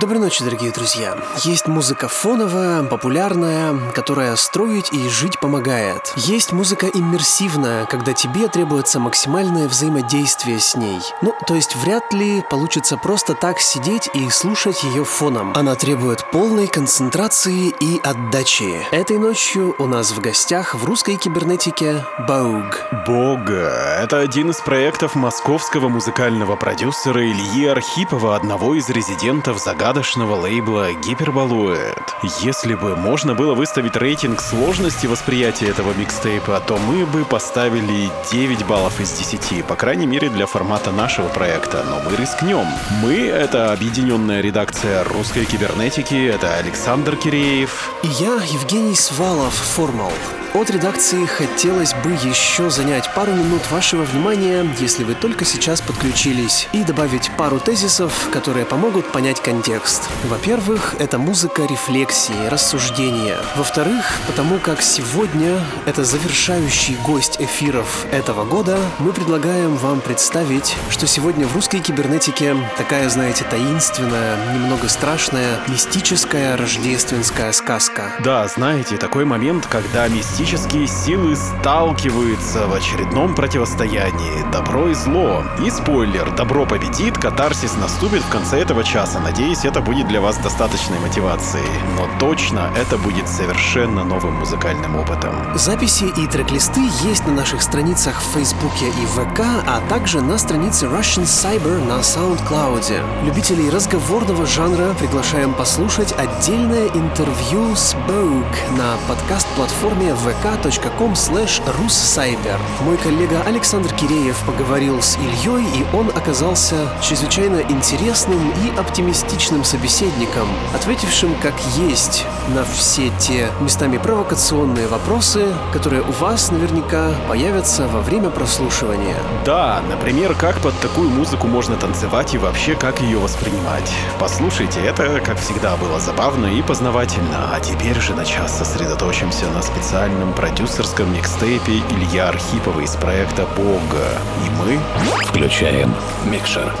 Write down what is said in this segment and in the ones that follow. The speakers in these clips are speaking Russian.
Доброй ночи, дорогие друзья. Есть музыка фоновая, популярная, которая строить и жить помогает. Есть музыка иммерсивная, когда тебе требуется максимальное взаимодействие с ней. Ну, то есть вряд ли получится просто так сидеть и слушать ее фоном. Она требует полной концентрации и отдачи. Этой ночью у нас в гостях в русской кибернетике Боуг. Бога. Это один из проектов московского музыкального продюсера Ильи Архипова, одного из резидентов загадочного загадочного лейбла Гиперболуэт. Если бы можно было выставить рейтинг сложности восприятия этого микстейпа, то мы бы поставили 9 баллов из 10, по крайней мере для формата нашего проекта, но мы рискнем. Мы — это объединенная редакция русской кибернетики, это Александр Киреев. И я, Евгений Свалов, Формал. От редакции хотелось бы еще занять пару минут вашего внимания, если вы только сейчас подключились, и добавить пару тезисов, которые помогут понять контекст. Во-первых, это музыка рефлексии, рассуждения. Во-вторых, потому как сегодня это завершающий гость эфиров этого года, мы предлагаем вам представить, что сегодня в русской кибернетике такая, знаете, таинственная, немного страшная, мистическая рождественская сказка. Да, знаете, такой момент, когда Мистические силы сталкиваются в очередном противостоянии. Добро и зло. И спойлер, добро победит, катарсис наступит в конце этого часа. Надеюсь, это будет для вас достаточной мотивацией. Но точно это будет совершенно новым музыкальным опытом. Записи и трек-листы есть на наших страницах в Фейсбуке и ВК, а также на странице Russian Cyber на SoundCloud. Любителей разговорного жанра приглашаем послушать отдельное интервью с Боук на подкаст-платформе vk.com slash russcyber. Мой коллега Александр Киреев поговорил с Ильей, и он оказался чрезвычайно интересным и оптимистичным собеседником, ответившим как есть на все те местами провокационные вопросы, которые у вас наверняка появятся во время прослушивания. Да, например, как под такую музыку можно танцевать и вообще как ее воспринимать. Послушайте, это, как всегда, было забавно и познавательно, а теперь же на час сосредоточимся на специальном продюсерском микстейпе Илья Архипова из проекта «Бога». И мы включаем микшер.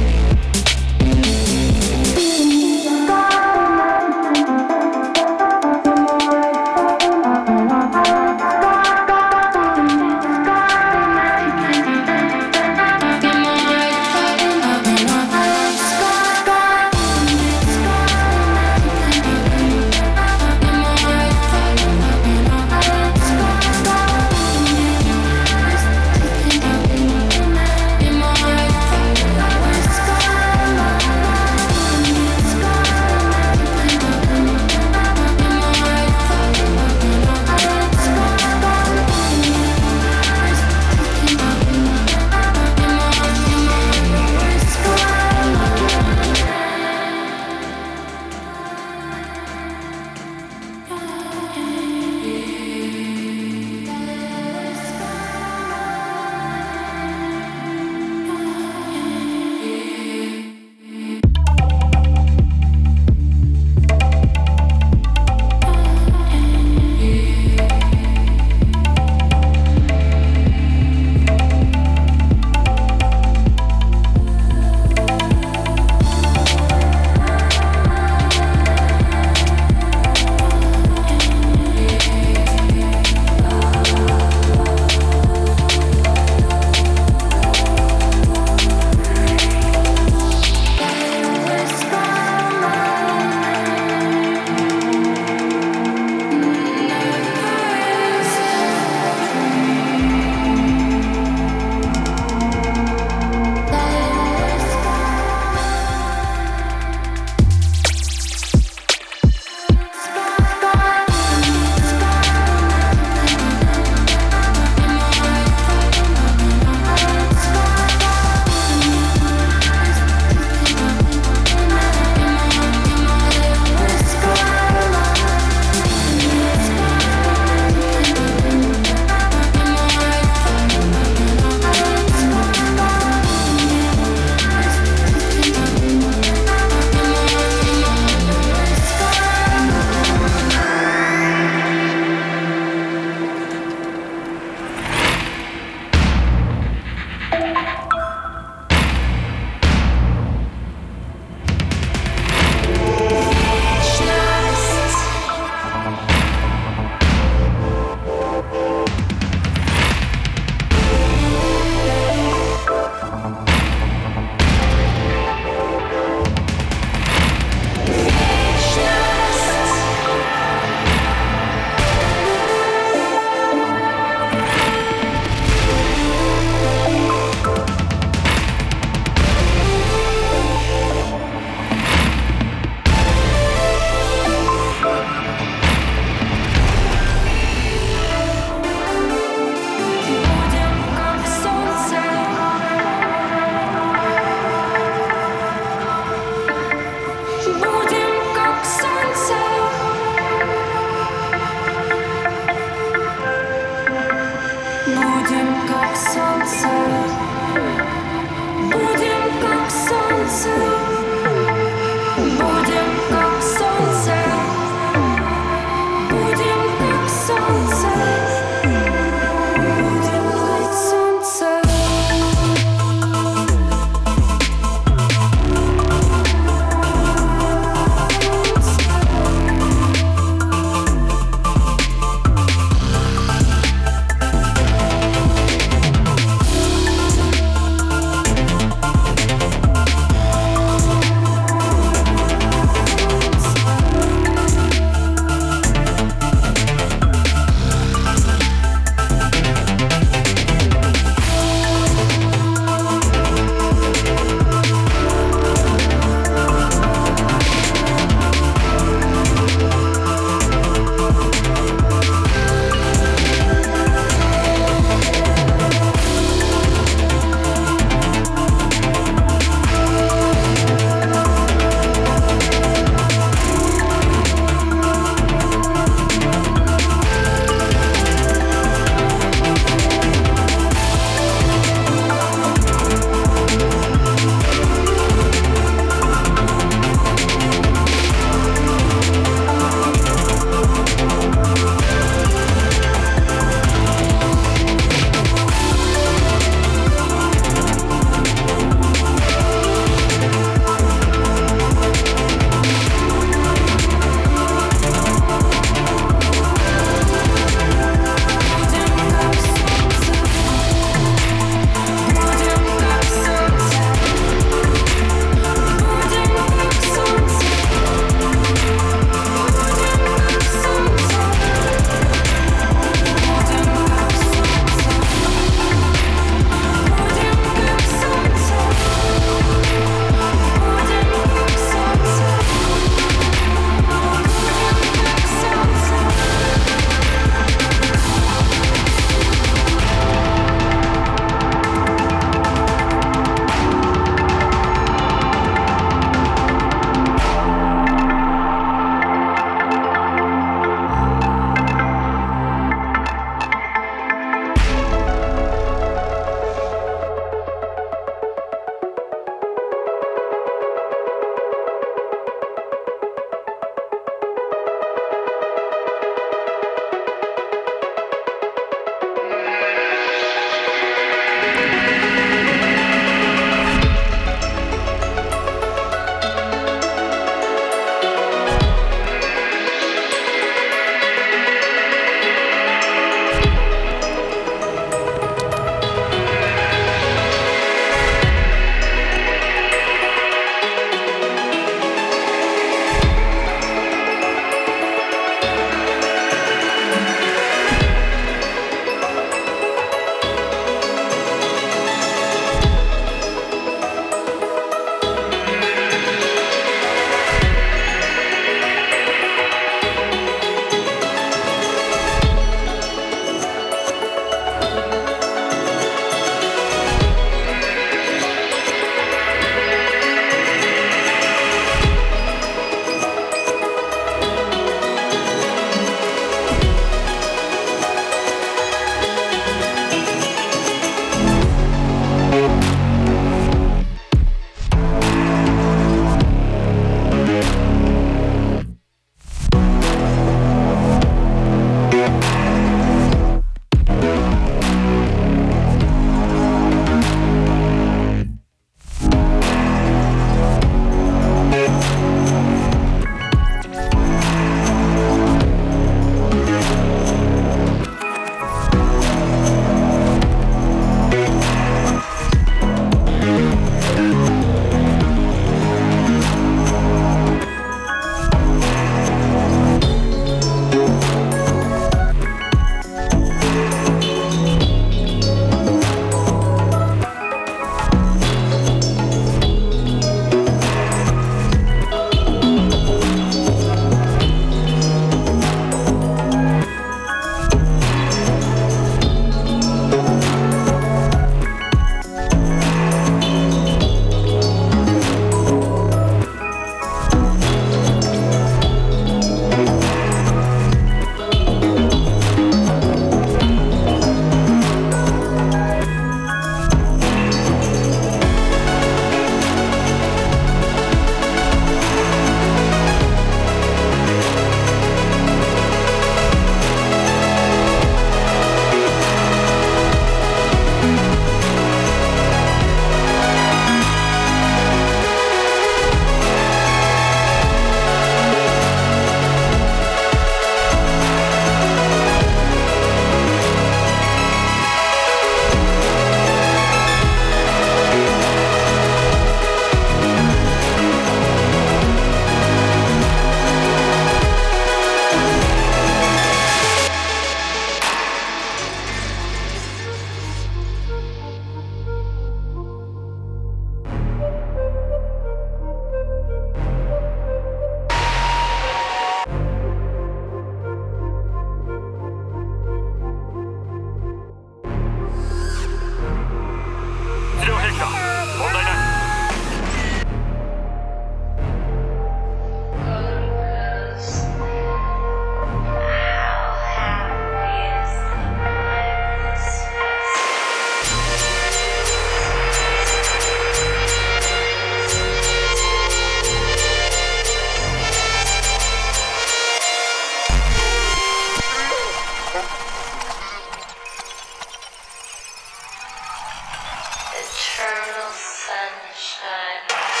time.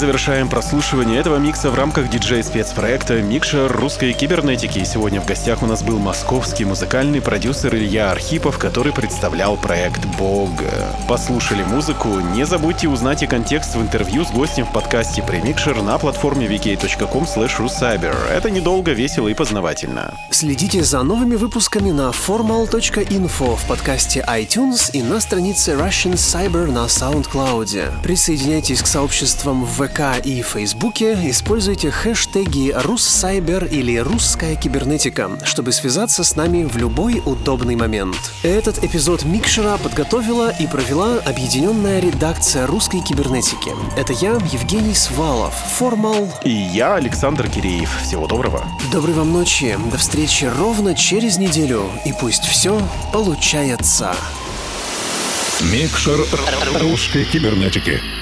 Завершаем прослушивание этого микса в рамках диджей-спецпроекта «Микшер русской кибернетики». Сегодня в гостях у нас был московский музыкальный продюсер Илья Архипов, который представлял проект «Бог». Послушали музыку? Не забудьте узнать и контекст в интервью с гостем в подкасте «Премикшер» на платформе vk.com. Это недолго, весело и познавательно. Следите за новыми выпусками на formal.info в подкасте iTunes и на странице Russian Cyber на SoundCloud. Присоединяйтесь к сообществам в ВК и Фейсбуке, используйте хэштеги «Руссайбер» или «Русская кибернетика», чтобы связаться с нами в любой удобный момент. Этот эпизод Микшера подготовила и провела объединенная редакция русской кибернетики. Это я, Евгений Свалов, Формал. И я, Александр Киреев. Всего доброго. Доброй вам ночи, до встречи ровно через неделю, и пусть все получается. Микшер русской кибернетики.